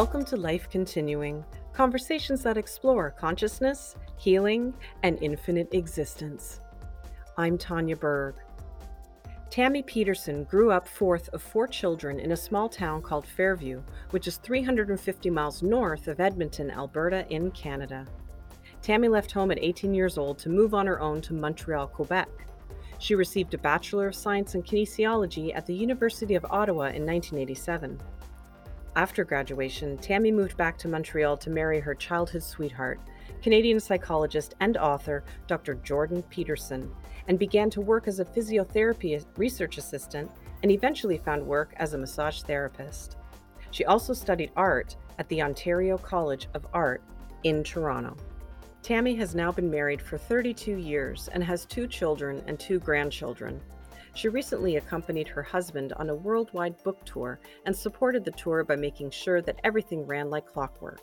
Welcome to Life Continuing, conversations that explore consciousness, healing, and infinite existence. I'm Tanya Berg. Tammy Peterson grew up fourth of four children in a small town called Fairview, which is 350 miles north of Edmonton, Alberta, in Canada. Tammy left home at 18 years old to move on her own to Montreal, Quebec. She received a Bachelor of Science in Kinesiology at the University of Ottawa in 1987. After graduation, Tammy moved back to Montreal to marry her childhood sweetheart, Canadian psychologist and author Dr. Jordan Peterson, and began to work as a physiotherapy research assistant and eventually found work as a massage therapist. She also studied art at the Ontario College of Art in Toronto. Tammy has now been married for 32 years and has two children and two grandchildren. She recently accompanied her husband on a worldwide book tour and supported the tour by making sure that everything ran like clockwork.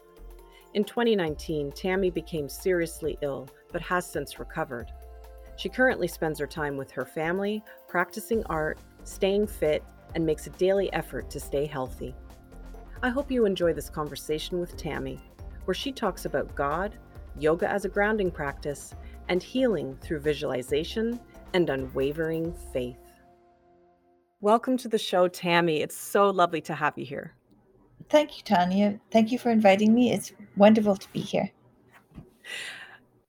In 2019, Tammy became seriously ill, but has since recovered. She currently spends her time with her family, practicing art, staying fit, and makes a daily effort to stay healthy. I hope you enjoy this conversation with Tammy, where she talks about God, yoga as a grounding practice, and healing through visualization and unwavering faith. Welcome to the show, Tammy. It's so lovely to have you here. Thank you, Tanya. Thank you for inviting me. It's wonderful to be here.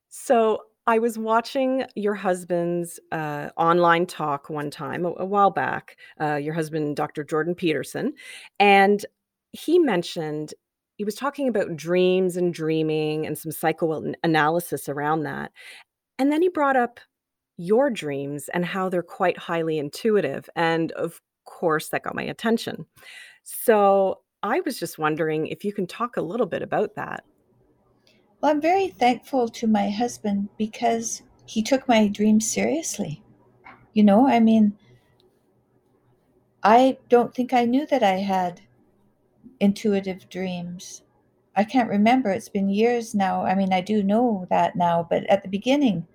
So, I was watching your husband's uh, online talk one time a, a while back, uh, your husband, Dr. Jordan Peterson, and he mentioned he was talking about dreams and dreaming and some psychoanalysis around that. And then he brought up your dreams and how they're quite highly intuitive. And of course, that got my attention. So I was just wondering if you can talk a little bit about that. Well, I'm very thankful to my husband because he took my dreams seriously. You know, I mean, I don't think I knew that I had intuitive dreams. I can't remember. It's been years now. I mean, I do know that now, but at the beginning,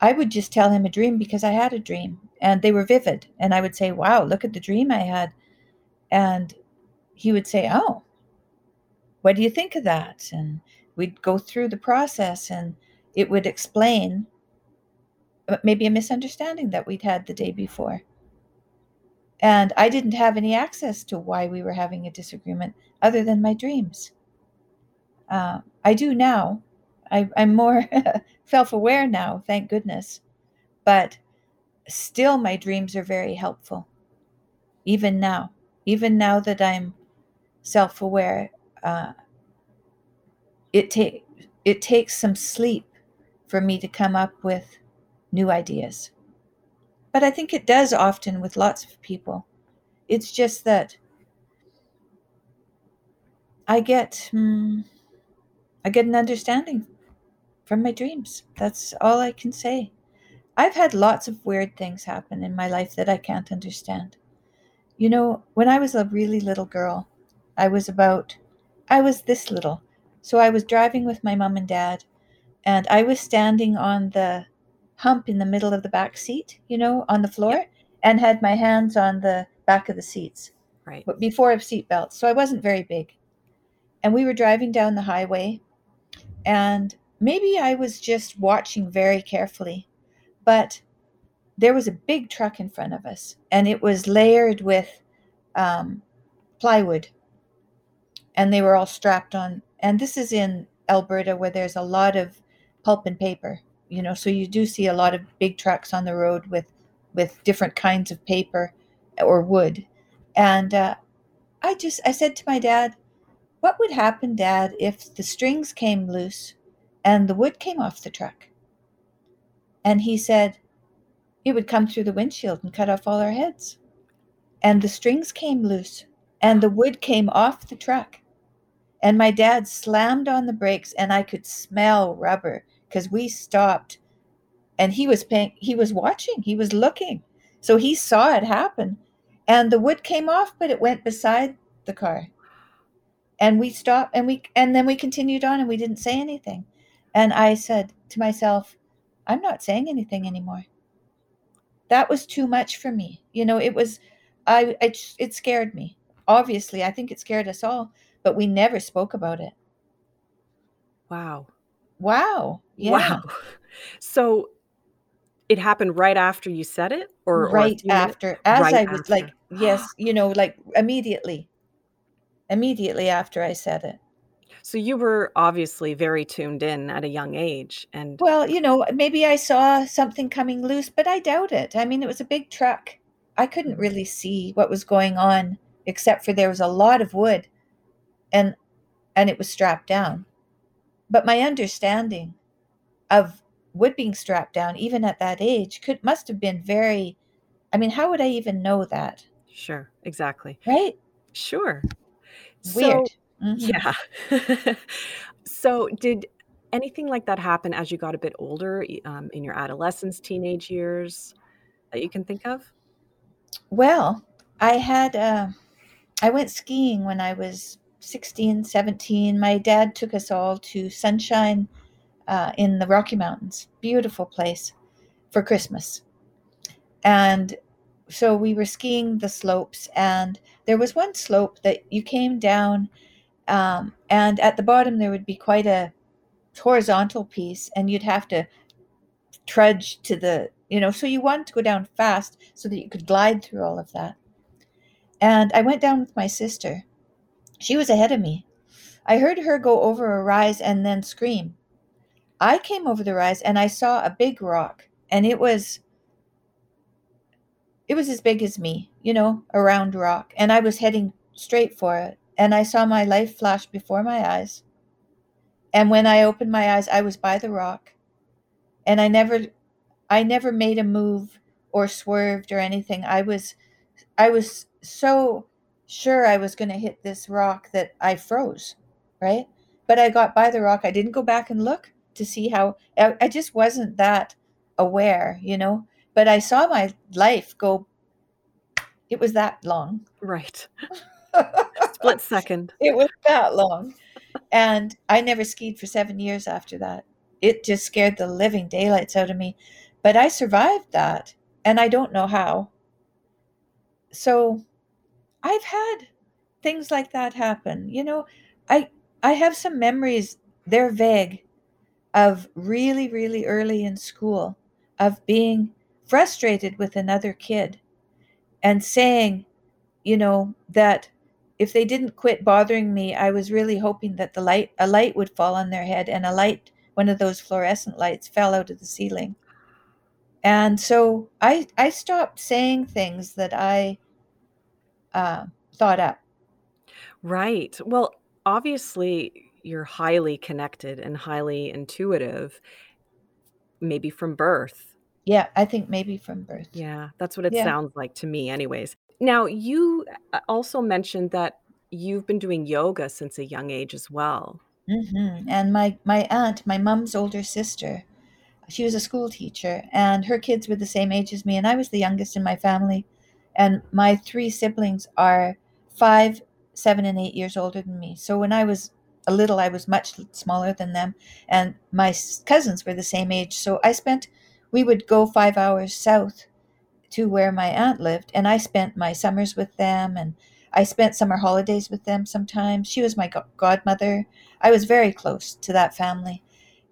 I would just tell him a dream because I had a dream and they were vivid. And I would say, Wow, look at the dream I had. And he would say, Oh, what do you think of that? And we'd go through the process and it would explain uh, maybe a misunderstanding that we'd had the day before. And I didn't have any access to why we were having a disagreement other than my dreams. Uh, I do now. I, I'm more self aware now, thank goodness. But still, my dreams are very helpful, even now. Even now that I'm self aware, uh, it, ta- it takes some sleep for me to come up with new ideas. But I think it does often with lots of people. It's just that I get hmm, I get an understanding from my dreams. That's all I can say. I've had lots of weird things happen in my life that I can't understand. You know, when I was a really little girl, I was about, I was this little. So I was driving with my mom and dad, and I was standing on the hump in the middle of the back seat, you know, on the floor, and had my hands on the back of the seats. Right. But before I have seatbelts. So I wasn't very big. And we were driving down the highway, and maybe I was just watching very carefully, but there was a big truck in front of us and it was layered with um, plywood and they were all strapped on. And this is in Alberta where there's a lot of pulp and paper, you know, so you do see a lot of big trucks on the road with with different kinds of paper or wood. And uh, I just I said to my dad, "What would happen, Dad, if the strings came loose and the wood came off the truck. And he said, it would come through the windshield and cut off all our heads. And the strings came loose and the wood came off the truck. And my dad slammed on the brakes and I could smell rubber because we stopped and he was paying he was watching, he was looking. So he saw it happen. And the wood came off, but it went beside the car. And we stopped and we and then we continued on and we didn't say anything. And I said to myself, I'm not saying anything anymore. That was too much for me. You know, it was, I, it, it scared me. obviously, I think it scared us all, but we never spoke about it. Wow. Wow. Yeah. Wow. So it happened right after you said it or or Right minutes after, as right I was like, yes, you know, like immediately, immediately after I said it. So you were obviously very tuned in at a young age and Well, you know, maybe I saw something coming loose, but I doubt it. I mean, it was a big truck. I couldn't Mhm. really see what was going on except for there was a lot of wood and and it was strapped down. But my understanding of wood being strapped down even at that age could must have been very I mean, how would I even know that? Sure, exactly. Right? Sure. Weird. So Mhm. yeah. So did anything like that happen as you got a bit older, um, in your adolescence, teenage years that you can think of? Well, I had, uh I went skiing when I was 16, 17. My dad took us all to Sunshine, uh, in the Rocky Mountains, beautiful place, for Christmas. And so we were skiing the slopes, and there was one slope that you came down, um, and at the bottom there would be quite a horizontal piece, and you'd have to trudge to the you know, so you wanted to go down fast so that you could glide through all of that. And I went down with my sister. She was ahead of me. I heard her go over a rise and then scream. I came over the rise and I saw a big rock, and it was it was as big as me, you know, a round rock, and I was heading straight for it, and I saw my life flash before my eyes. And when I opened my eyes, I was by the rock, and I never I never made a move or swerved or anything. I was I was so sure I was going to hit this rock that I froze, right? But I got by the rock. I didn't go back and look to see how I, I just wasn't that aware, you know. But I saw my life go. It was that long. Right. Split second. it was that long, and I never skied for seven years after that. It just scared the living daylights out of me. But I survived that, and I don't know how. So I've had things like that happen. You know, I I have some memories, they're vague, of really, really early in school of being frustrated with another kid and saying, you know, that if they didn't quit bothering me, I was really hoping that the light a light would fall on their head and a light, one of those fluorescent lights fell out of the ceiling. And so I I stopped saying things that I uh, thought up. Right. Well, obviously, you're highly connected and highly intuitive, maybe from birth. Yeah, I think maybe from birth. Yeah, that's what it Yeah. sounds like to me anyways. Now, you also mentioned that you've been doing yoga since a young age as well. Mhm. And my my aunt, my mom's older sister, she was a school teacher, and her kids were the same age as me, and I was the youngest in my family. And my 3 siblings are 5, 7, and 8 years older than me. So when I was a little, I was much smaller than them, and my cousins were the same age. So I spent we would go 5 hours south to where my aunt lived, and I spent my summers with them, and I spent summer holidays with them sometimes. She was my godmother. I was very close to that family.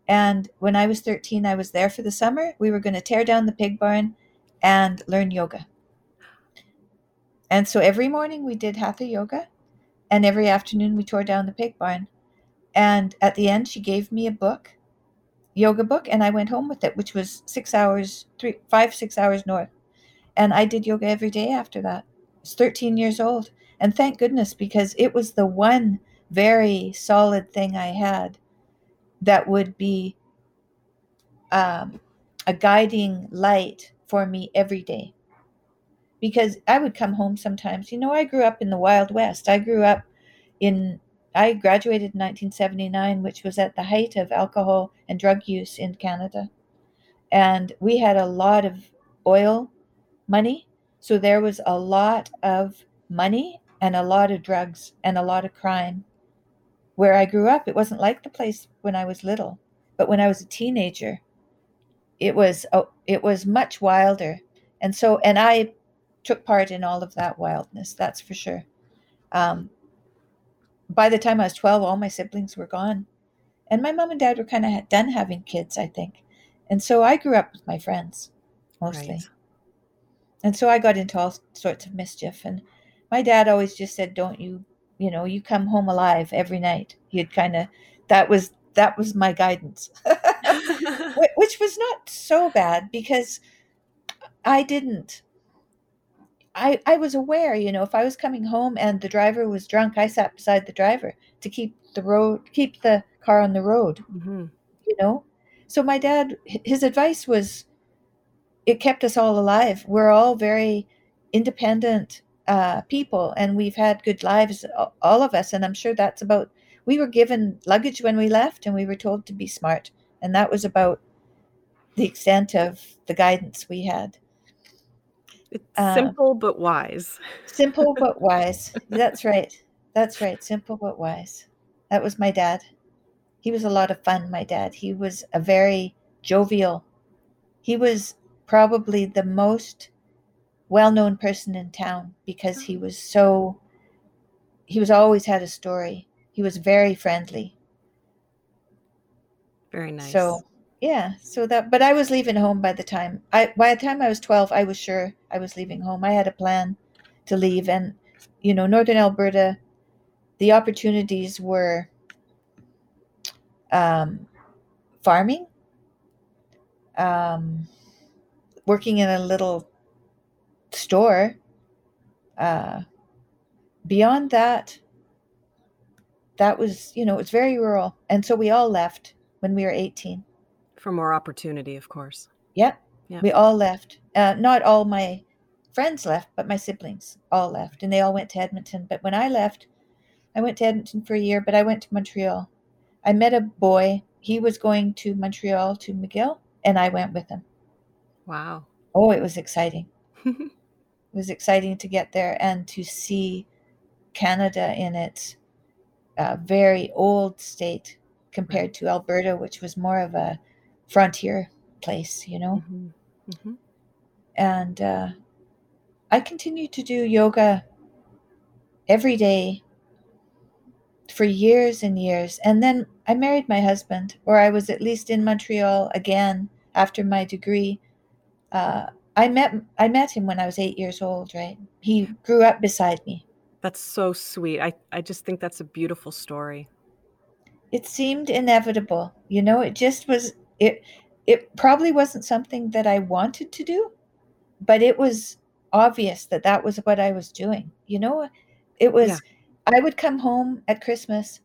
And when I was 13, I was there for the summer. We were gonna tear down the pig barn and learn yoga. And so every morning we did hatha yoga, and every afternoon we tore down the pig barn. And at the end, she gave me a book, yoga book, and I went home with it, which was 6 hours, three, five, six hours north. And I did yoga every day after that. I was 13 years old, and thank goodness because it was the one very solid thing I had that would be um, a guiding light for me every day. Because I would come home sometimes. You know, I grew up in the Wild West. I grew up in I graduated in 1979, which was at the height of alcohol and drug use in Canada. And we had a lot of oil money, so there was a lot of money and a lot of drugs and a lot of crime where I grew up. It wasn't like the place when I was little, but when I was a teenager, it was oh, it was much wilder. And so and I took part in all of that wildness, that's for sure. Um, by the time I was 12, all my siblings were gone. And my mom and dad were kind of done having kids, I think. And so I grew up with my friends mostly. Right. And so I got into all sorts of mischief. And my dad always just said, Don't you, you know, you come home alive every night. He'd kind of, that was, that was my guidance, which was not so bad because I didn't I, I was aware, you know, if I was coming home and the driver was drunk, I sat beside the driver to keep the road, keep the car on the road, mm-hmm. you know. So my dad, his advice was, it kept us all alive. We're all very independent uh, people, and we've had good lives, all of us. And I'm sure that's about. We were given luggage when we left, and we were told to be smart, and that was about the extent of the guidance we had. It's uh, simple but wise. simple but wise. That's right. That's right. Simple but wise. That was my dad. He was a lot of fun, my dad. He was a very jovial. He was probably the most well-known person in town because he was so he was always had a story. He was very friendly. Very nice. So yeah so that but i was leaving home by the time i by the time i was 12 i was sure i was leaving home i had a plan to leave and you know northern alberta the opportunities were um, farming um, working in a little store uh, beyond that that was you know it was very rural and so we all left when we were 18 for more opportunity, of course. Yep. We all left. Uh, not all my friends left, but my siblings all left, and they all went to Edmonton. But when I left, I went to Edmonton for a year, but I went to Montreal. I met a boy. He was going to Montreal to McGill, and I went with him. Wow. Oh, it was exciting. it was exciting to get there and to see Canada in its uh, very old state compared to Alberta, which was more of a frontier place, you know. Mm-hmm. Mm-hmm. And uh, I continued to do yoga every day for years and years. And then I married my husband, or I was at least in Montreal again after my degree. Uh, I met I met him when I was eight years old. Right, he grew up beside me. That's so sweet. I I just think that's a beautiful story. It seemed inevitable, you know. It just was it it probably wasn't something that I wanted to do, but it was obvious that that was what I was doing. You know, it was, yeah. I would come home at Christmas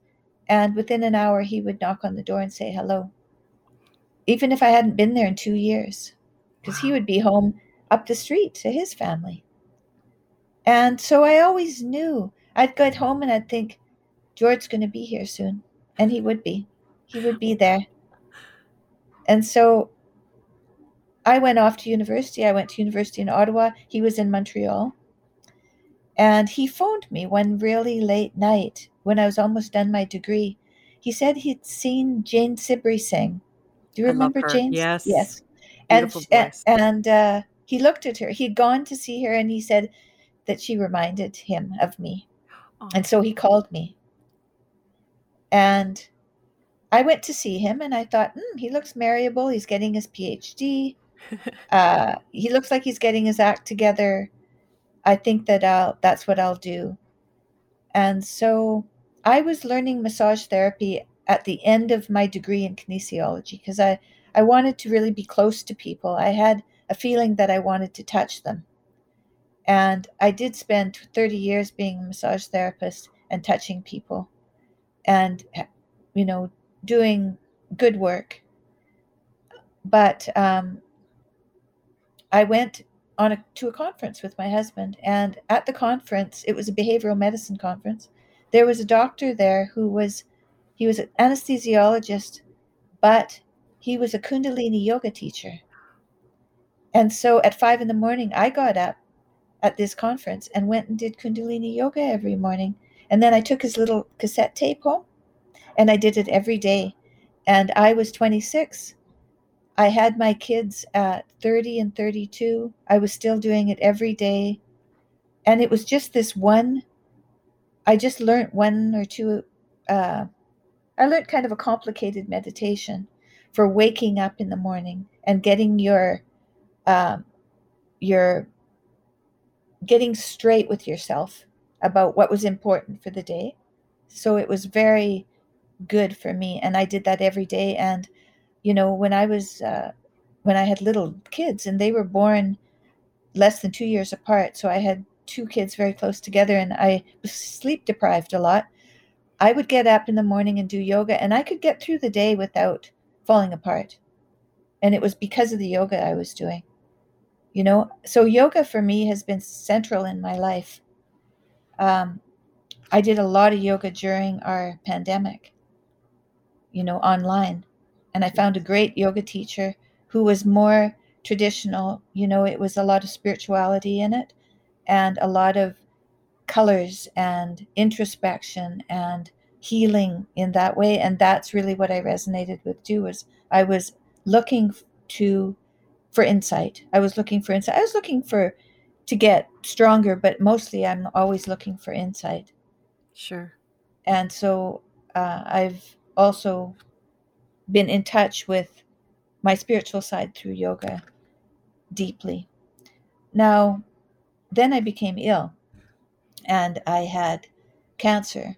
and within an hour he would knock on the door and say hello. Even if I hadn't been there in two years, because wow. he would be home up the street to his family. And so I always knew I'd get home and I'd think, Jord's going to be here soon. And he would be. He would be there. And so I went off to university. I went to university in Ottawa. He was in Montreal. And he phoned me one really late night when I was almost done my degree. He said he'd seen Jane Siberry sing. Do you remember Jane? Yes. Yes. And and, and uh, he looked at her. He'd gone to see her and he said that she reminded him of me. Oh. And so he called me. And I went to see him and I thought, hmm, he looks marriable. He's getting his PhD. uh, he looks like he's getting his act together. I think that I'll, that's what I'll do. And so I was learning massage therapy at the end of my degree in kinesiology because I, I wanted to really be close to people. I had a feeling that I wanted to touch them. And I did spend 30 years being a massage therapist and touching people and, you know, doing good work. But um, I went on a, to a conference with my husband, and at the conference, it was a behavioral medicine conference. There was a doctor there who was he was an anesthesiologist, but he was a Kundalini yoga teacher. And so at five in the morning, I got up at this conference and went and did Kundalini yoga every morning. And then I took his little cassette tape home and I did it every day. And I was 26. I had my kids at 30 and 32. I was still doing it every day. And it was just this one I just learned one or two. Uh, I learned kind of a complicated meditation for waking up in the morning and getting your um, your getting straight with yourself about what was important for the day. So it was very good for me, and I did that every day. And you know, when I was uh, when I had little kids, and they were born less than two years apart, so I had two kids very close together, and I was sleep deprived a lot. I would get up in the morning and do yoga, and I could get through the day without falling apart. And it was because of the yoga I was doing. You know, so yoga for me has been central in my life. Um, I did a lot of yoga during our pandemic, you know, online. And I found a great yoga teacher who was more traditional. You know, it was a lot of spirituality in it and a lot of colors and introspection and healing in that way. And that's really what i resonated with too was i was looking to for insight. I was looking for insight i was looking for to get stronger but mostly i'm always looking for insight. Sure. And so uh, i've also been in touch with my spiritual side through yoga deeply. Now then I became ill and I had cancer.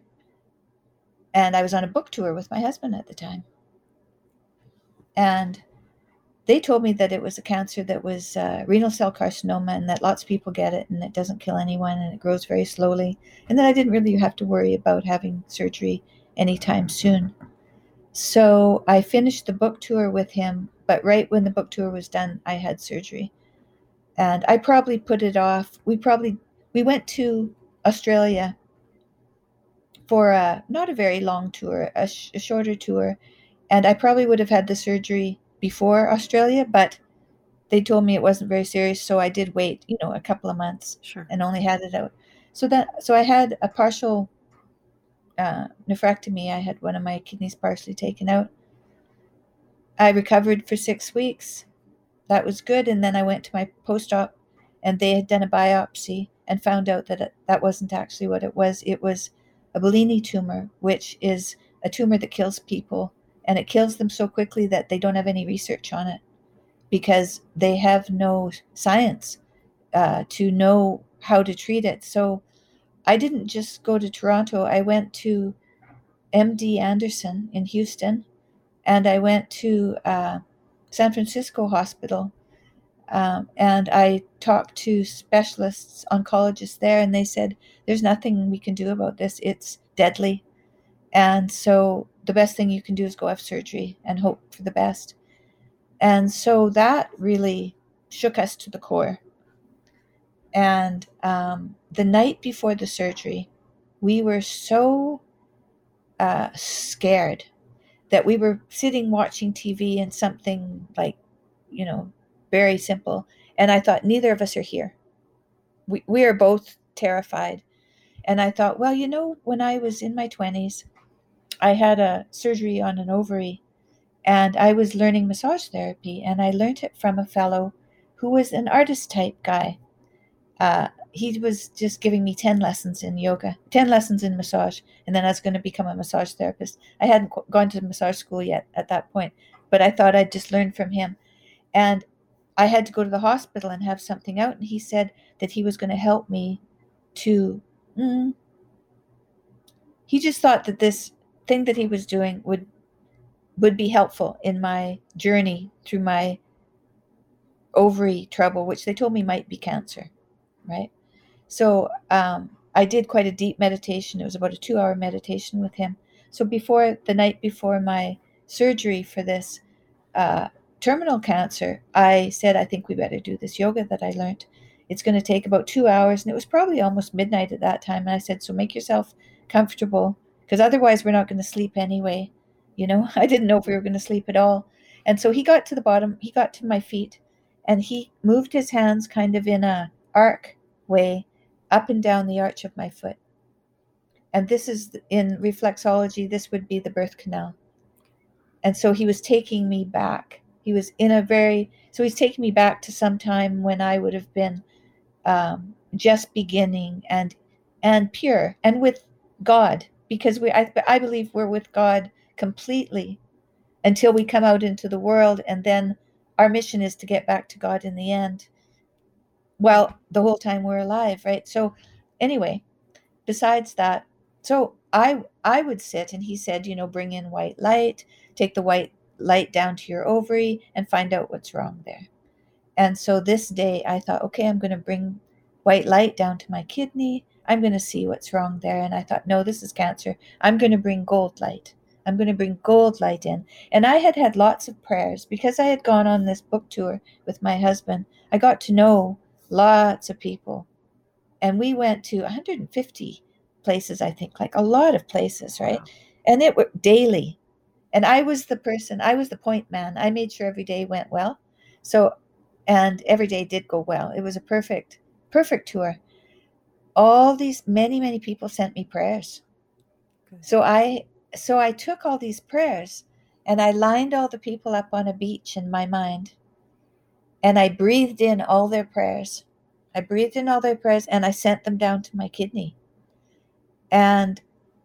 And I was on a book tour with my husband at the time. And they told me that it was a cancer that was uh, renal cell carcinoma and that lots of people get it and it doesn't kill anyone and it grows very slowly. And that I didn't really have to worry about having surgery anytime soon. So I finished the book tour with him, but right when the book tour was done, I had surgery and I probably put it off. We probably we went to Australia for a not a very long tour, a, sh- a shorter tour, and I probably would have had the surgery before Australia, but they told me it wasn't very serious, so I did wait, you know, a couple of months sure. and only had it out. So that so I had a partial uh, nephrectomy. I had one of my kidneys partially taken out. I recovered for six weeks that was good. And then I went to my post op and they had done a biopsy and found out that it, that wasn't actually what it was. It was a Bellini tumor, which is a tumor that kills people. And it kills them so quickly that they don't have any research on it because they have no science uh, to know how to treat it. So I didn't just go to Toronto, I went to MD Anderson in Houston and I went to uh, San Francisco Hospital. Um, and I talked to specialists, oncologists there, and they said, There's nothing we can do about this. It's deadly. And so the best thing you can do is go have surgery and hope for the best. And so that really shook us to the core. And um, the night before the surgery, we were so uh, scared that we were sitting watching TV and something like, you know, very simple. And I thought, neither of us are here. We, we are both terrified. And I thought, well, you know, when I was in my 20s, I had a surgery on an ovary and I was learning massage therapy. And I learned it from a fellow who was an artist type guy. Uh, he was just giving me 10 lessons in yoga, 10 lessons in massage, and then I was going to become a massage therapist. I hadn't gone to massage school yet at that point, but I thought I'd just learn from him. And I had to go to the hospital and have something out, and he said that he was going to help me to. Mm, he just thought that this thing that he was doing would would be helpful in my journey through my ovary trouble, which they told me might be cancer, right? So um, I did quite a deep meditation. It was about a two hour meditation with him. So before the night before my surgery for this uh, terminal cancer, I said, I think we better do this yoga that I learned. It's going to take about two hours. And it was probably almost midnight at that time. And I said, So make yourself comfortable because otherwise we're not going to sleep anyway. You know, I didn't know if we were going to sleep at all. And so he got to the bottom, he got to my feet, and he moved his hands kind of in a arc way up and down the arch of my foot. And this is in reflexology, this would be the birth canal. And so he was taking me back. He was in a very, so he's taking me back to some time when I would have been um, just beginning and and pure and with God because we I, I believe we're with God completely until we come out into the world and then our mission is to get back to God in the end. Well, the whole time we're alive, right? So anyway, besides that, so I I would sit and he said, you know, bring in white light, take the white light down to your ovary and find out what's wrong there. And so this day I thought, okay, I'm going to bring white light down to my kidney. I'm going to see what's wrong there. And I thought, no, this is cancer. I'm going to bring gold light. I'm going to bring gold light in. And I had had lots of prayers because I had gone on this book tour with my husband. I got to know lots of people. And we went to 150 places, I think, like a lot of places, right? Wow. And it was daily. And I was the person, I was the point man. I made sure every day went well. So, and every day did go well. It was a perfect, perfect tour. All these, many, many people sent me prayers. So I, so I took all these prayers and I lined all the people up on a beach in my mind. And I breathed in all their prayers. I breathed in all their prayers and I sent them down to my kidney. And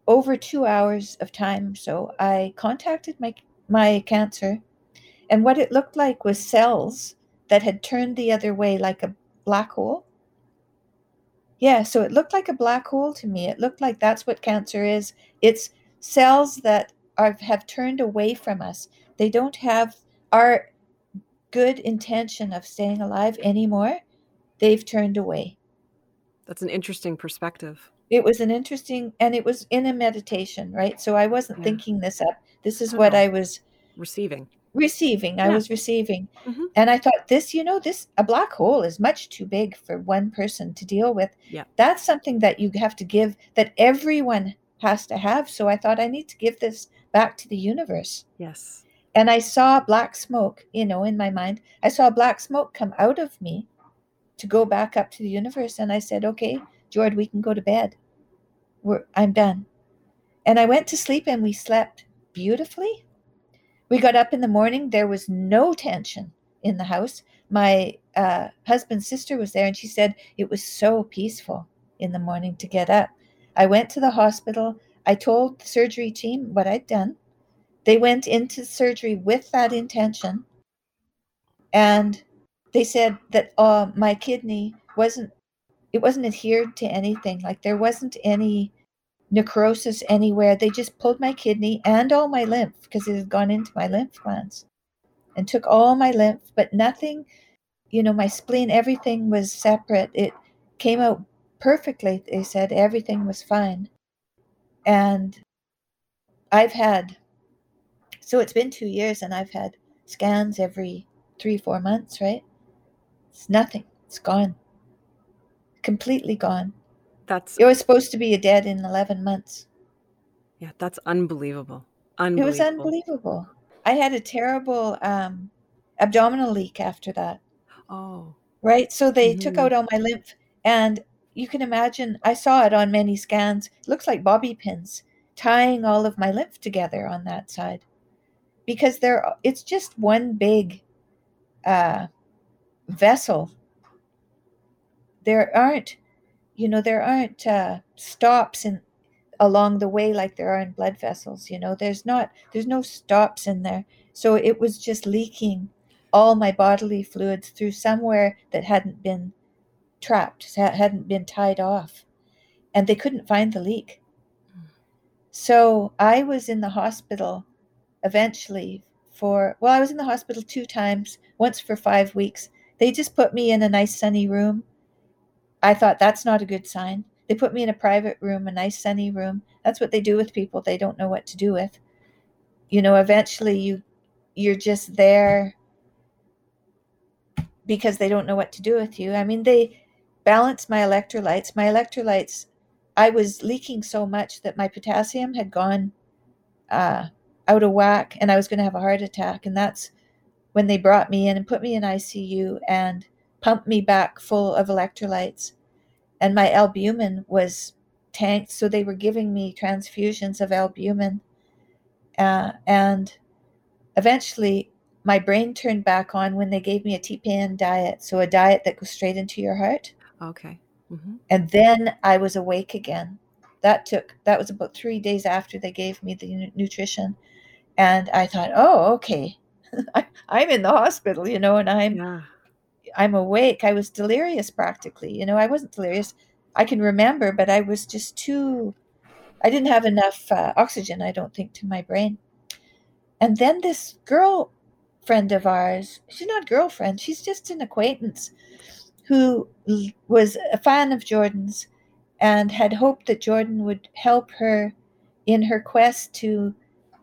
over two hours of time so, I contacted my, my cancer. And what it looked like was cells that had turned the other way like a black hole. Yeah, so it looked like a black hole to me. It looked like that's what cancer is. It's cells that are, have turned away from us. They don't have our good intention of staying alive anymore. They've turned away. That's an interesting perspective it was an interesting and it was in a meditation right? So i wasn't yeah. thinking this up. This is what i was receiving. receiving. I was receiving. Mm-hmm. and i thought this you know this a black hole is much too big for one person to deal with. Yeah. That's something that you have to give that everyone has to have. So i thought i need to give this back to the universe. Yes. And i saw black smoke you know in my mind. I saw black smoke come out of me to go back up to the universe. And i said okay Jord, we can go to bed. We're, I'm done. And I went to sleep and we slept beautifully. We got up in the morning. There was no tension in the house. My uh, husband's sister was there and she said it was so peaceful in the morning to get up. I went to the hospital. I told the surgery team what I'd done. They went into surgery with that intention. And they said that uh, my kidney wasn't it wasn't adhered to anything. Like there wasn't any necrosis anywhere. They just pulled my kidney and all my lymph because it had gone into my lymph glands and took all my lymph, but nothing, you know, my spleen, everything was separate. It came out perfectly. They said everything was fine. And I've had, so it's been two years and I've had scans every three, four months, right? It's nothing. It's gone completely gone. That's it was supposed to be dead in 11 months. Yeah, that's unbelievable. Unbelievable. It was unbelievable. I had a terrible um, abdominal leak after that. Oh. Right? So they mm-hmm. took out all my lymph and you can imagine I saw it on many scans. It looks like bobby pins tying all of my lymph together on that side. Because there it's just one big uh, vessel there aren't you know there aren't uh, stops in along the way like there are in blood vessels you know? There's not there's no stops in there. So it was just leaking all my bodily fluids through somewhere that hadn't been trapped hadn't been tied off. And they couldn't find the leak. So i was in the hospital eventually for well i was in the hospital two times once for five weeks. They just put me in a nice sunny room I thought that's not a good sign. They put me in a private room, a nice sunny room. That's what they do with people they don't know what to do with. You know, eventually you you're just there because they don't know what to do with you. I mean, they balanced my electrolytes. My electrolytes, I was leaking so much that my potassium had gone uh, out of whack and I was going to have a heart attack. And that's when they brought me in and put me in ICU and pumped me back full of electrolytes. And my albumin was tanked, so they were giving me transfusions of albumin. Uh, and eventually, my brain turned back on when they gave me a TPN diet, so a diet that goes straight into your heart. Okay. Mm-hmm. And then I was awake again. that took that was about three days after they gave me the nu- nutrition, and I thought, oh, okay, I'm in the hospital, you know, and I'm Yeah. I'm awake. I was delirious practically. You know, I wasn't delirious. I can remember, but I was just too. I didn't have enough uh, oxygen, I don't think, to my brain. And then this girl friend of ours, she's not girlfriend, she's just an acquaintance who was a fan of Jordan's and had hoped that Jordan would help her in her quest to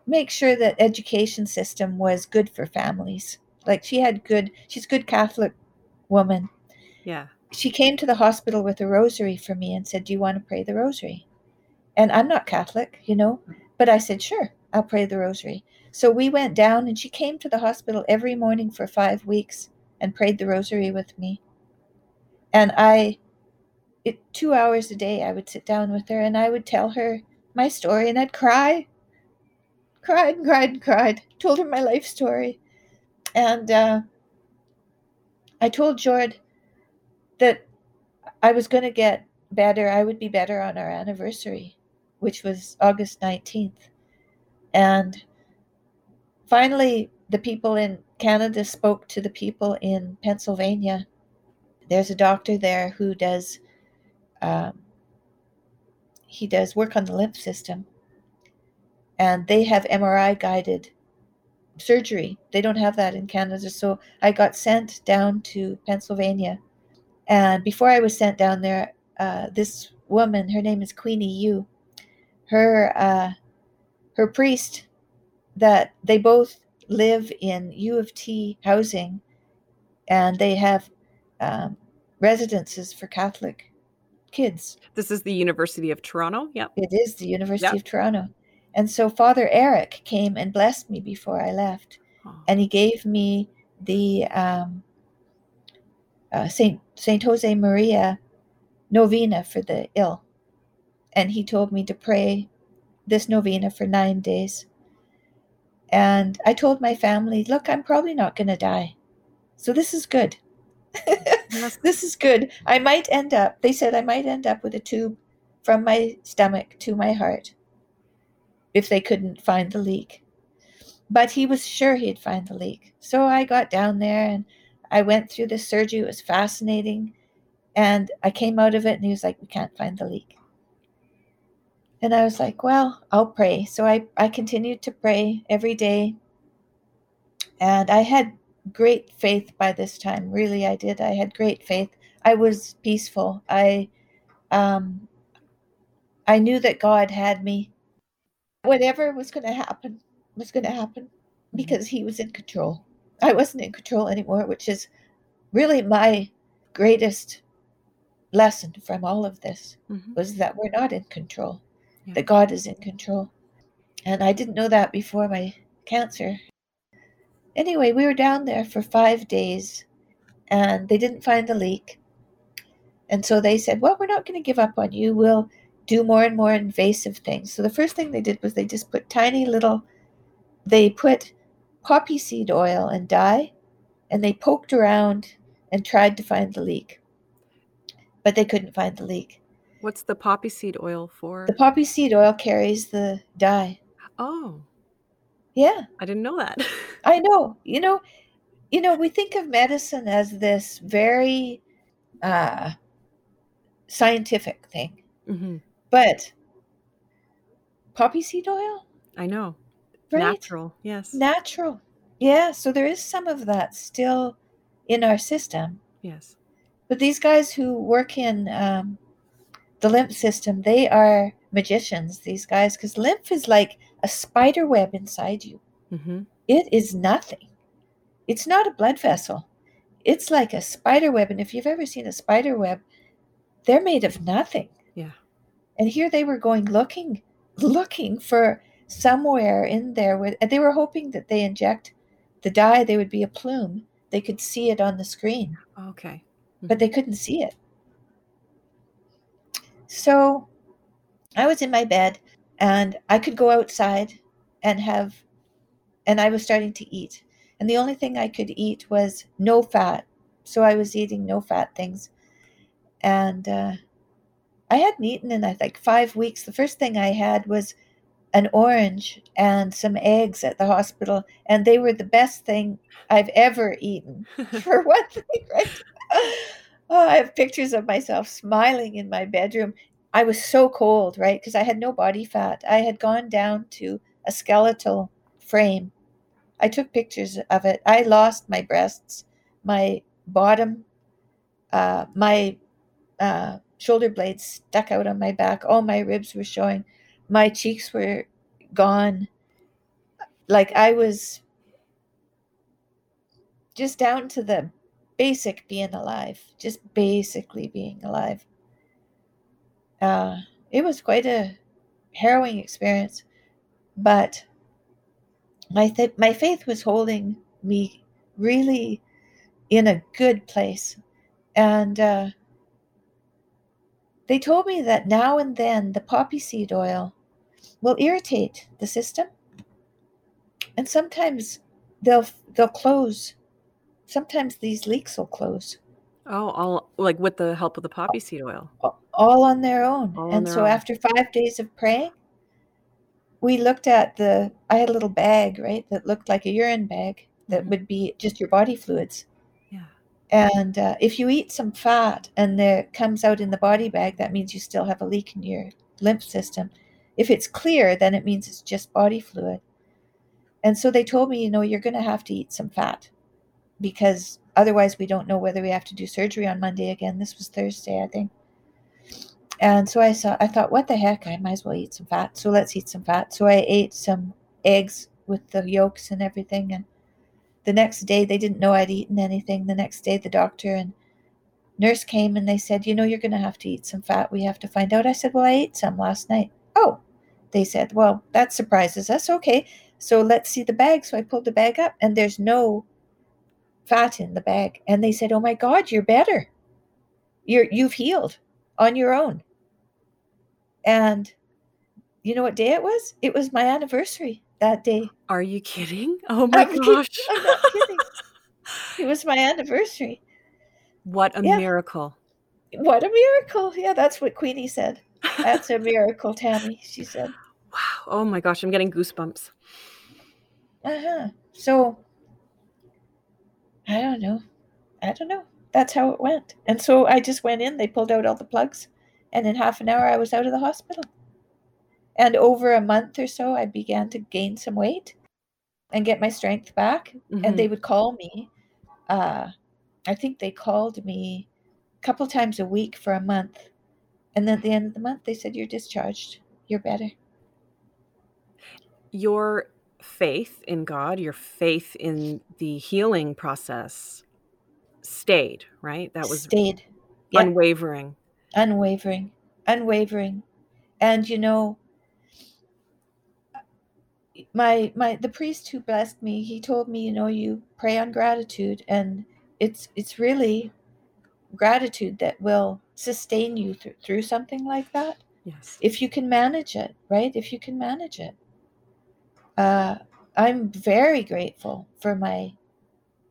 make sure that education system was good for families. Like she had good, she's good Catholic woman. Yeah. She came to the hospital with a rosary for me and said, "Do you want to pray the rosary?" And I'm not Catholic, you know, but I said, "Sure, I'll pray the rosary." So we went down and she came to the hospital every morning for 5 weeks and prayed the rosary with me. And I it 2 hours a day I would sit down with her and I would tell her my story and I'd cry. Cried and cried and cried. Told her my life story. And uh I told Jord that I was going to get better. I would be better on our anniversary, which was August 19th. And finally, the people in Canada spoke to the people in Pennsylvania. There's a doctor there who does um, he does work on the lymph system, and they have MRI guided surgery. They don't have that in Canada, so I got sent down to Pennsylvania. And before I was sent down there, uh, this woman, her name is Queenie Yu, her uh, her priest, that they both live in U of T housing, and they have um, residences for Catholic kids. This is the University of Toronto. Yep. It is the University Yep. of Toronto. And so Father Eric came and blessed me before I left. And he gave me the um, uh, Saint Saint Jose Maria novena for the ill, and he told me to pray this novena for nine days. And I told my family, "Look, I'm probably not going to die, so this is good. This is good. I might end up." They said I might end up with a tube from my stomach to my heart if they couldn't find the leak but he was sure he'd find the leak. So I got down there and I went through the surgery. It was fascinating. And I came out of it and he was like, We can't find the leak. And I was like, Well, I'll pray. So I, I continued to pray every day. And I had great faith by this time. Really, I did. I had great faith. I was peaceful. I um I knew that God had me. Whatever was going to happen was going to happen because he was in control. I wasn't in control anymore, which is really my greatest lesson from all of this Mhm. was that we're not in control, Yeah. that God is in control. And I didn't know that before my cancer. Anyway, we were down there for five days and they didn't find the leak. And so they said, Well, we're not going to give up on you. We'll do more and more invasive things. So the first thing they did was they just put tiny little, they put poppy seed oil and dye and they poked around and tried to find the leak. But they couldn't find the leak. What's the poppy seed oil for? The poppy seed oil carries the dye. oh, Yeah, I didn't know that. I know. You know, you know, we think of medicine as this very uh, scientific thing, hmm but poppy seed oil, I know. right? Natural. Yes. Natural. Yeah, so there is some of that still in our system. yes. But these guys who work in um, the lymph system, they are magicians, these guys, because lymph is like a spider web inside you. hmm It is nothing. It's not a blood vessel. It's like a spider web. And if you've ever seen a spider web, they're made of nothing. And here they were going looking, looking for somewhere in there where and they were hoping that they inject the dye, they would be a plume. They could see it on the screen, Okay. but they couldn't see it. So I was in my bed and I could go outside and have, and I was starting to eat. And the only thing I could eat was no fat. So I was eating no fat things. And uh, I hadn't eaten in like five weeks. The first thing I had was an orange and some eggs at the hospital, and they were the best thing I've ever eaten. For one thing, right? Oh, I have pictures of myself smiling in my bedroom. I was so cold, right? Because I had no body fat. I had gone down to a skeletal frame. I took pictures of it. I lost my breasts, my bottom, uh, my uh, shoulder blades stuck out on my back. All my ribs were showing. My cheeks were gone. Like I was just down to the basic being alive, just basically being alive. Uh, it was quite a harrowing experience, but my th- my faith was holding me really in a good place, and uh, they told me that now and then the poppy seed oil will irritate the system, and sometimes they'll they'll close. Sometimes these leaks will close. Oh, all like with the help of the poppy seed oil. All on their own. All and so own. after five days of praying, we looked at the. I had a little bag, right, that looked like a urine bag that mm-hmm. would be just your body fluids. And uh, if you eat some fat and it comes out in the body bag, that means you still have a leak in your lymph system. If it's clear, then it means it's just body fluid. And so they told me, you know, you're going to have to eat some fat because otherwise we don't know whether we have to do surgery on Monday again. This was Thursday, I think. And so I saw I thought, what the heck? I might as well eat some fat. So let's eat some fat. So I ate some eggs with the yolks and everything and the next day they didn't know I'd eaten anything. The next day the doctor and nurse came and they said, "You know you're going to have to eat some fat. We have to find out." I said, "Well, I ate some last night." Oh, they said, Well, that surprises us. Okay, so let's see the bag. So I pulled the bag up and there's no fat in the bag. And they said, Oh my God, you're better. You're you've healed on your own. And you know what day it was? It was my anniversary that day. Are you kidding? Oh my I'm gosh. Kidding. I'm not kidding. it was my anniversary. What a yeah. miracle. What a miracle. Yeah, that's what Queenie said. That's a miracle, Tammy, she said. Wow. Oh my gosh, I'm getting goosebumps. Uh-huh. So I don't know. I don't know. That's how it went. And so I just went in, they pulled out all the plugs, and in half an hour I was out of the hospital. And over a month or so I began to gain some weight and get my strength back. Mm-hmm. And they would call me. Uh I think they called me a couple times a week for a month and then at the end of the month, they said, You're discharged. You're better. Your faith in God, your faith in the healing process stayed, right? That was stayed. Unwavering. Unwavering. Unwavering. And you know, my my the priest who blessed me, he told me, you know, you pray on gratitude and it's it's really gratitude that will sustain you th- through something like that. Yes. If you can manage it, right? If you can manage it. Uh, I'm very grateful for my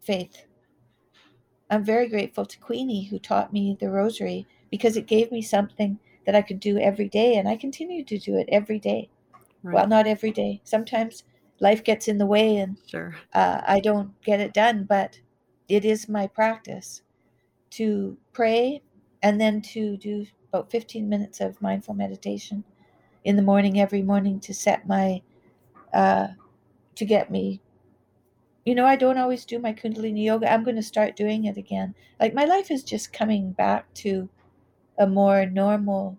faith. I'm very grateful to Queenie who taught me the rosary because it gave me something that I could do every day, and I continue to do it every day. Right. Well, not every day. Sometimes life gets in the way, and sure. uh, I don't get it done. But it is my practice to pray and then to do about 15 minutes of mindful meditation in the morning every morning to set my uh to get me you know i don't always do my kundalini yoga i'm going to start doing it again like my life is just coming back to a more normal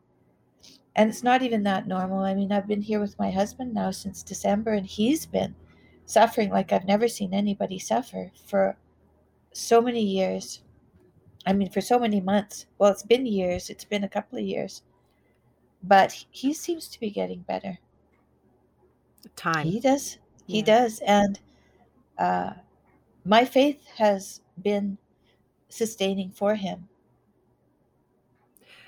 and it's not even that normal i mean i've been here with my husband now since december and he's been suffering like i've never seen anybody suffer for so many years I mean, for so many months. Well, it's been years, it's been a couple of years. But he seems to be getting better. Time. He does. He yeah. does. And uh, my faith has been sustaining for him.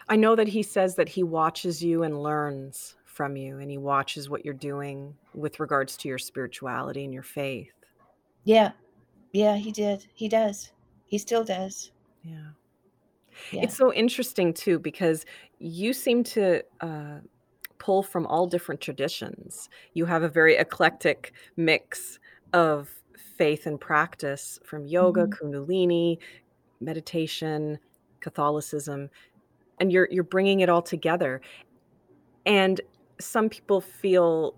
I know that he says that he watches you and learns from you, and he watches what you're doing with regards to your spirituality and your faith. Yeah. Yeah, he did. He does. He still does. Yeah. Yeah. It's so interesting too because you seem to uh, pull from all different traditions. You have a very eclectic mix of faith and practice from yoga, Mhm. kundalini, meditation, Catholicism, and you're you're bringing it all together. And some people feel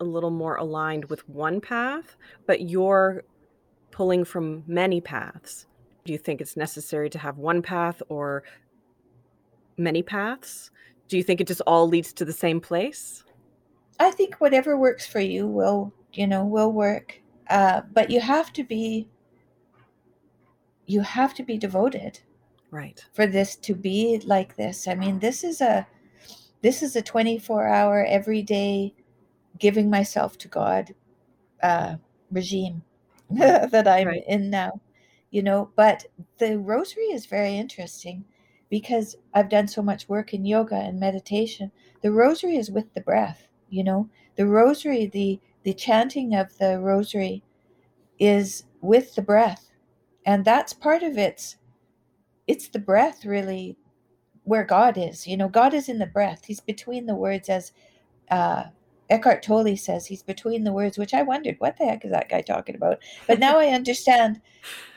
a little more aligned with one path, but you're pulling from many paths. Do you think it's necessary to have one path or many paths? Do you think it just all leads to the same place? I think whatever works for you will, you know, will work. Uh, but you have to be you have to be devoted Right. for this to be like this. I mean, this is a this is a 24 hour every day giving myself to God uh, regime that I'm Right. in now, you know. But the rosary is very interesting because I've done so much work in yoga and meditation. The rosary is with the breath, you know. The rosary, the the chanting of the rosary is with the breath. And that's part of it's it's the breath really where God is. You know, God is in the breath. He's between the words as uh Eckhart Tolle says he's between the words, which I wondered, what the heck is that guy talking about? But now I understand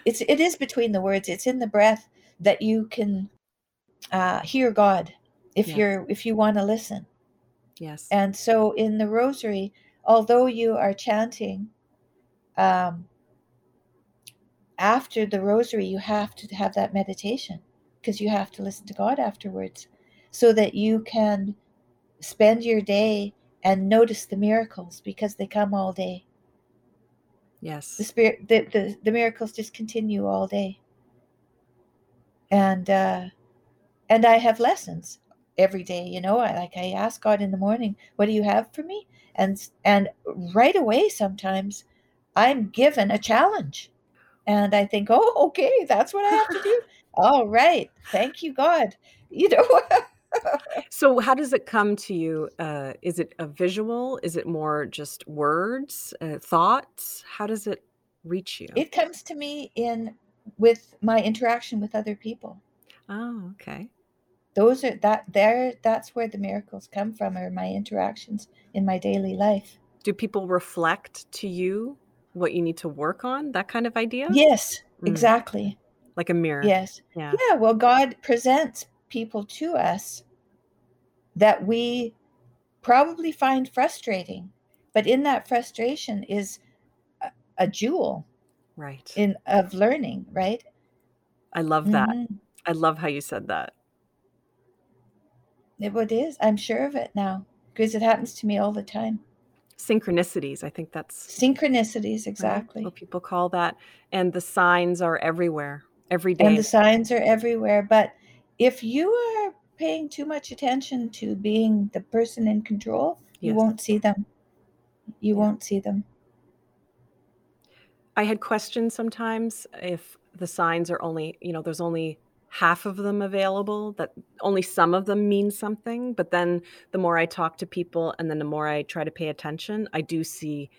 it's it is between the words. It's in the breath that you can uh, hear God if Yes. you're if you want to listen. Yes. And so in the rosary, although you are chanting, um, after the rosary, you have to have that meditation because you have to listen to God afterwards so that you can spend your day and notice the miracles because they come all day. Yes. The spirit the, the, the miracles just continue all day. And uh and I have lessons every day, you know. I like I ask God in the morning, what do you have for me? And and right away sometimes I'm given a challenge. And I think, "Oh, okay, that's what I have to do." All right. Thank you, God. You know. So how does it come to you? Uh, is it a visual? Is it more just words, uh, thoughts? How does it reach you? it comes to me in with my interaction with other people. Oh, okay. Those are that there that's where the miracles come from are my interactions in my daily life. Do people reflect to you what you need to work on? That kind of idea? Yes, Mm, exactly. like a mirror. Yes. Yeah. Yeah, well God presents people to us that we probably find frustrating, but in that frustration is a, a jewel Right. in of learning, right? I love that. Mhm. I love how you said that. It what is. I'm sure of it now because it happens to me all the time. Synchronicities. I think that's Synchronicities, right, exactly. what people call that. And the signs are everywhere, every day. And the signs are everywhere. But if you are paying too much attention to being the person in control, you won't see them. You Yeah. won't see them. I had questions sometimes if the signs are only, you know, there's only half of them available, that only some of them mean something. But then the more I talk to people and then the more I try to pay attention, I do see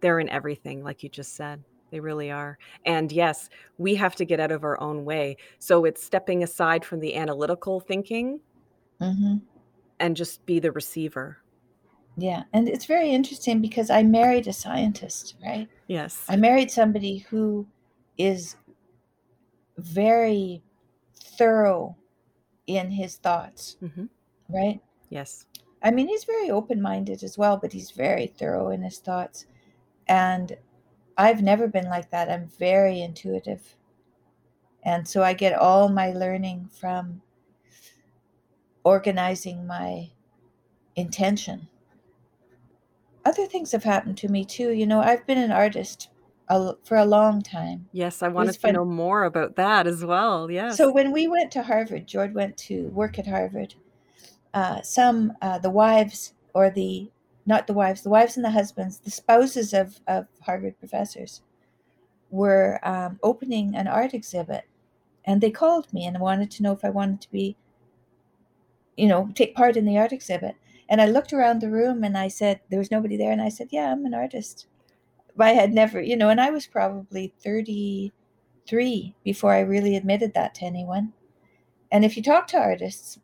they're in everything, like you just said. They really are. And yes, we have to get out of our own way. So it's stepping aside from the analytical thinking hmm and just be the receiver. Yeah. And it's very interesting because I married a scientist, right? Yes. I married somebody who is very thorough in his thoughts, hmm right? Yes. I mean, he's very open minded as well, but he's very thorough in his thoughts. And I've never been like that. I'm very intuitive. And so I get all my learning from organizing my intention. Other things have happened to me too. You know, I've been an artist a, for a long time. Yes. I wanted to fun. know more about that as well. Yes. So when we went to Harvard, Jord went to work at Harvard. Uh, some uh, the wives or the not the wives, the wives and the husbands, the spouses of of Harvard professors, were um, opening an art exhibit, and they called me and wanted to know if I wanted to be, you know, take part in the art exhibit. And I looked around the room and I said there was nobody there, and I said, "Yeah, I'm an artist." I had never, you know, and I was probably thirty three before I really admitted that to anyone. and if you talk to artists,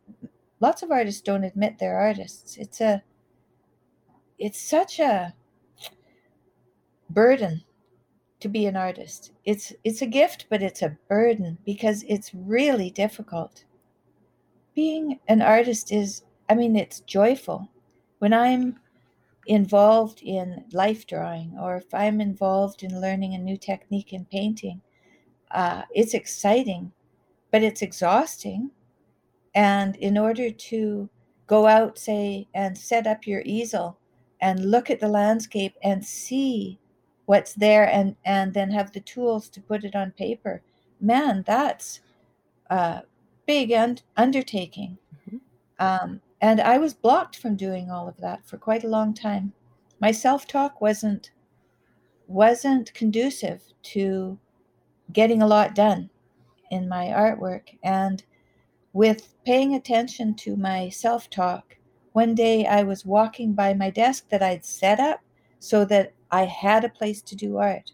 lots of artists don't admit they're artists. It's a it's such a burden to be an artist. It's it's a gift, but it's a burden because it's really difficult. Being an artist is I mean it's joyful. When I'm involved in life drawing or if I'm involved in learning a new technique in painting, uh, it's exciting, but it's exhausting. And in order to go out, say, and set up your easel and look at the landscape and see what's there and, and then have the tools to put it on paper, man, that's a big un- undertaking. Mm-hmm. Um, and I was blocked from doing all of that for quite a long time. My self-talk wasn't wasn't conducive to getting a lot done in my artwork. And with paying attention to my self-talk, one day I was walking by my desk that I'd set up so that I had a place to do art.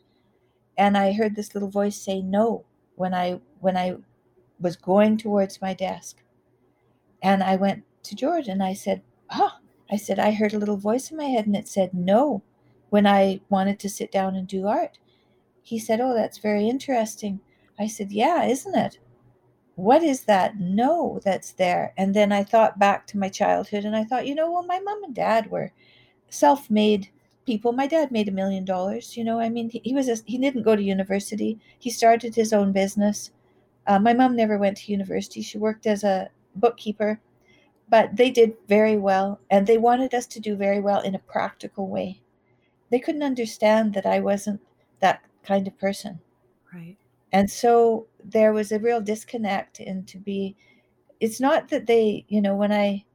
And I heard this little voice say no when I when I was going towards my desk. And I went to Jord and I said, Oh, I said, I heard a little voice in my head and it said no when I wanted to sit down and do art. He said, Oh, that's very interesting. I said, Yeah, isn't it? What is that no that's there? And then I thought back to my childhood and I thought, you know, well, my mom and dad were self made people. My dad made a million dollars. You know, I mean, he, he was a, he didn't go to university. He started his own business. Uh, my mom never went to university. She worked as a bookkeeper but they did very well and they wanted us to do very well in a practical way. They couldn't understand that i wasn't that kind of person. Right. And so there was a real disconnect and to be it's not that they you know when i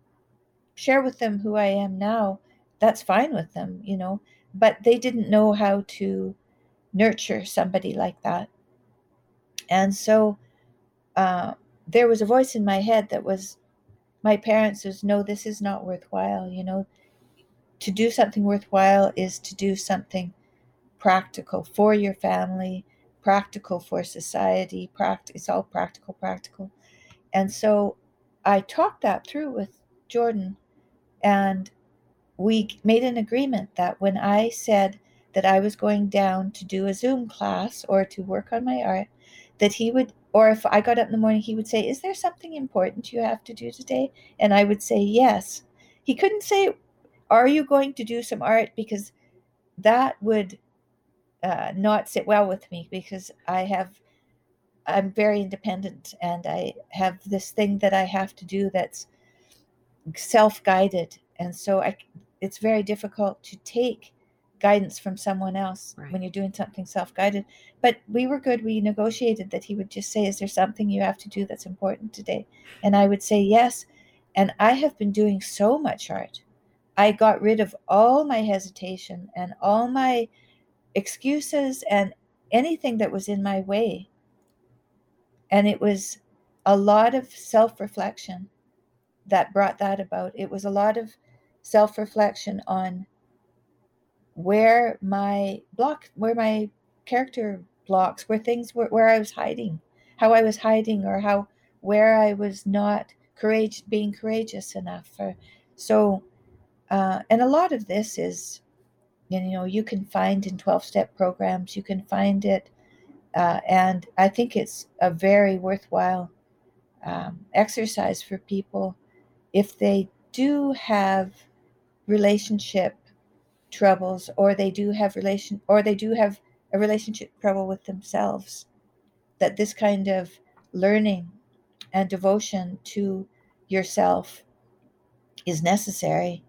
share with them who i am now that's fine with them you know but they didn't know how to nurture somebody like that. And so uh, there was a voice in my head that was my parents says no this is not worthwhile you know? To do something worthwhile is to do something practical for your family practical for society pract- it's all practical practical. And so i talked that through with jordan and we made an agreement that when i said that i was going down to do a zoom class or to work on my art that he would or if I got up in the morning, he would say, Is there something important you have to do today? And I would say, Yes. He couldn't say, Are you going to do some art? Because that would uh, not sit well with me because I have, I'm very independent and I have this thing that I have to do that's self guided. And so I, it's very difficult to take guidance from someone else right. when you're doing something self-guided. But we were good. We negotiated that he would just say is there something you have to do that's important today? And i would say yes. And i have been doing so much art. I got rid of all my hesitation and all my excuses and anything that was in my way. And it was a lot of self-reflection that brought that about. It was a lot of self-reflection on where my block where my character blocks where things were where i was hiding how i was hiding or how where i was not courage being courageous enough or, so uh, and a lot of this is you know you can find in 12 step programs you can find it uh, and i think it's a very worthwhile um, exercise for people. If they do have relationship troubles or they do have relation or they do have a relationship trouble with themselves that this kind of learning and devotion to yourself is necessary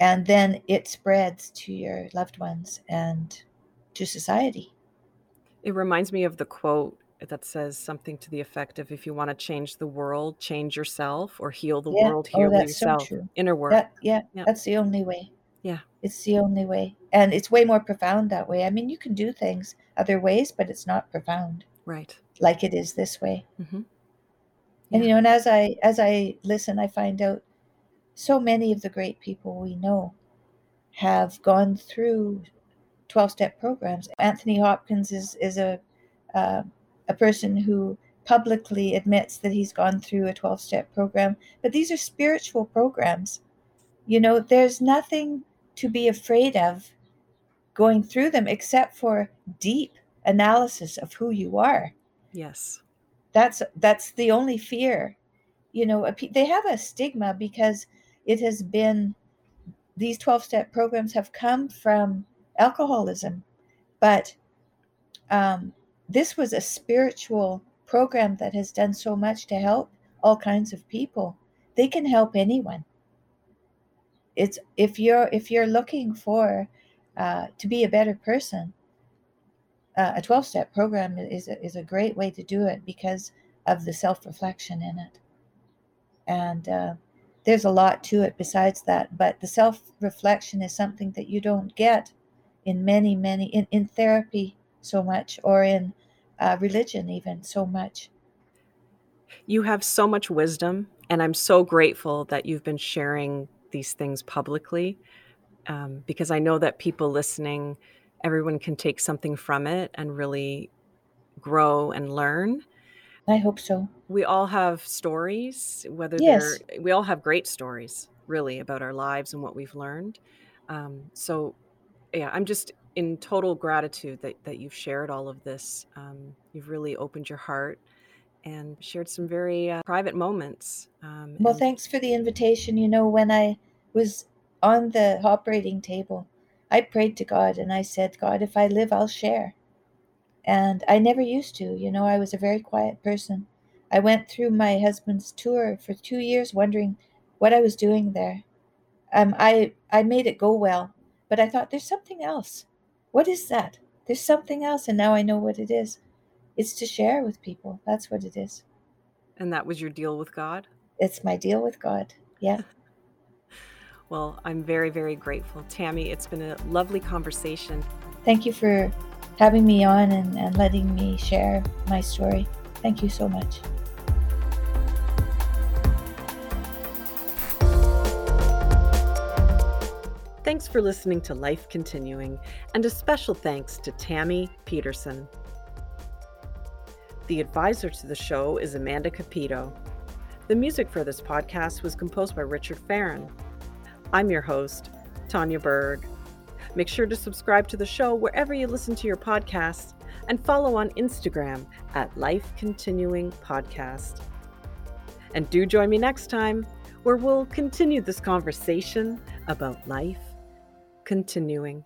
and then it spreads to your loved ones and to society. It reminds me of the quote that says something to the effect of if you want to change the world change yourself or heal the yeah. world oh, heal oh, yourself. so inner work. That, yeah, yeah. that's the only way yeah. It's the only way. And it's way more profound that way. I mean, you can do things other ways, but it's not profound. Right. Like it is this way. Mm-hmm. Yeah. And you know, and as I as I listen, I find out so many of the great people we know have gone through 12 step programs. Anthony Hopkins is is a uh, a person who publicly admits that he's gone through a 12 step program, but these are spiritual programs. You know, there's nothing to be afraid of going through them except for deep analysis of who you are. Yes. That's that's the only fear. You know, they have a stigma because it has been these 12 step programs have come from alcoholism, but um, this was a spiritual program that has done so much to help all kinds of people. They can help anyone. It's if you're if you're looking for uh, to be a better person, uh, a 12 step program is a, is a great way to do it because of the self reflection in it. And uh, there's a lot to it besides that, but the self reflection is something that you don't get in many, many, in, in therapy so much or in uh, religion even so much. You have so much wisdom, and I'm so grateful that you've been sharing these things publicly um, because I know that people listening, everyone can take something from it and really grow and learn. I hope so. We all have stories, whether yes. they're, we all have great stories, really, about our lives and what we've learned. Um, so, yeah, I'm just in total gratitude that, that you've shared all of this. Um, you've really opened your heart and shared some very uh, private moments. Um, well, thanks for the invitation. You know, when I was on the operating table, I prayed to God and I said, God, if I live, I'll share. And I never used to. You know, I was a very quiet person. I went through my husband's tour for two years wondering what I was doing there. Um, I, I made it go well, but I thought there's something else. What is that? There's something else, and now I know what it is. It's to share with people. That's what it is. And that was your deal with God? It's my deal with God. Yeah. well, I'm very, very grateful. Tammy, it's been a lovely conversation. Thank you for having me on and, and letting me share my story. Thank you so much. Thanks for listening to Life Continuing, and a special thanks to Tammy Peterson. The advisor to the show is Amanda Capito. The music for this podcast was composed by Richard Farron. I'm your host, Tanya Berg. Make sure to subscribe to the show wherever you listen to your podcasts and follow on Instagram at Life Continuing Podcast. And do join me next time where we'll continue this conversation about life continuing.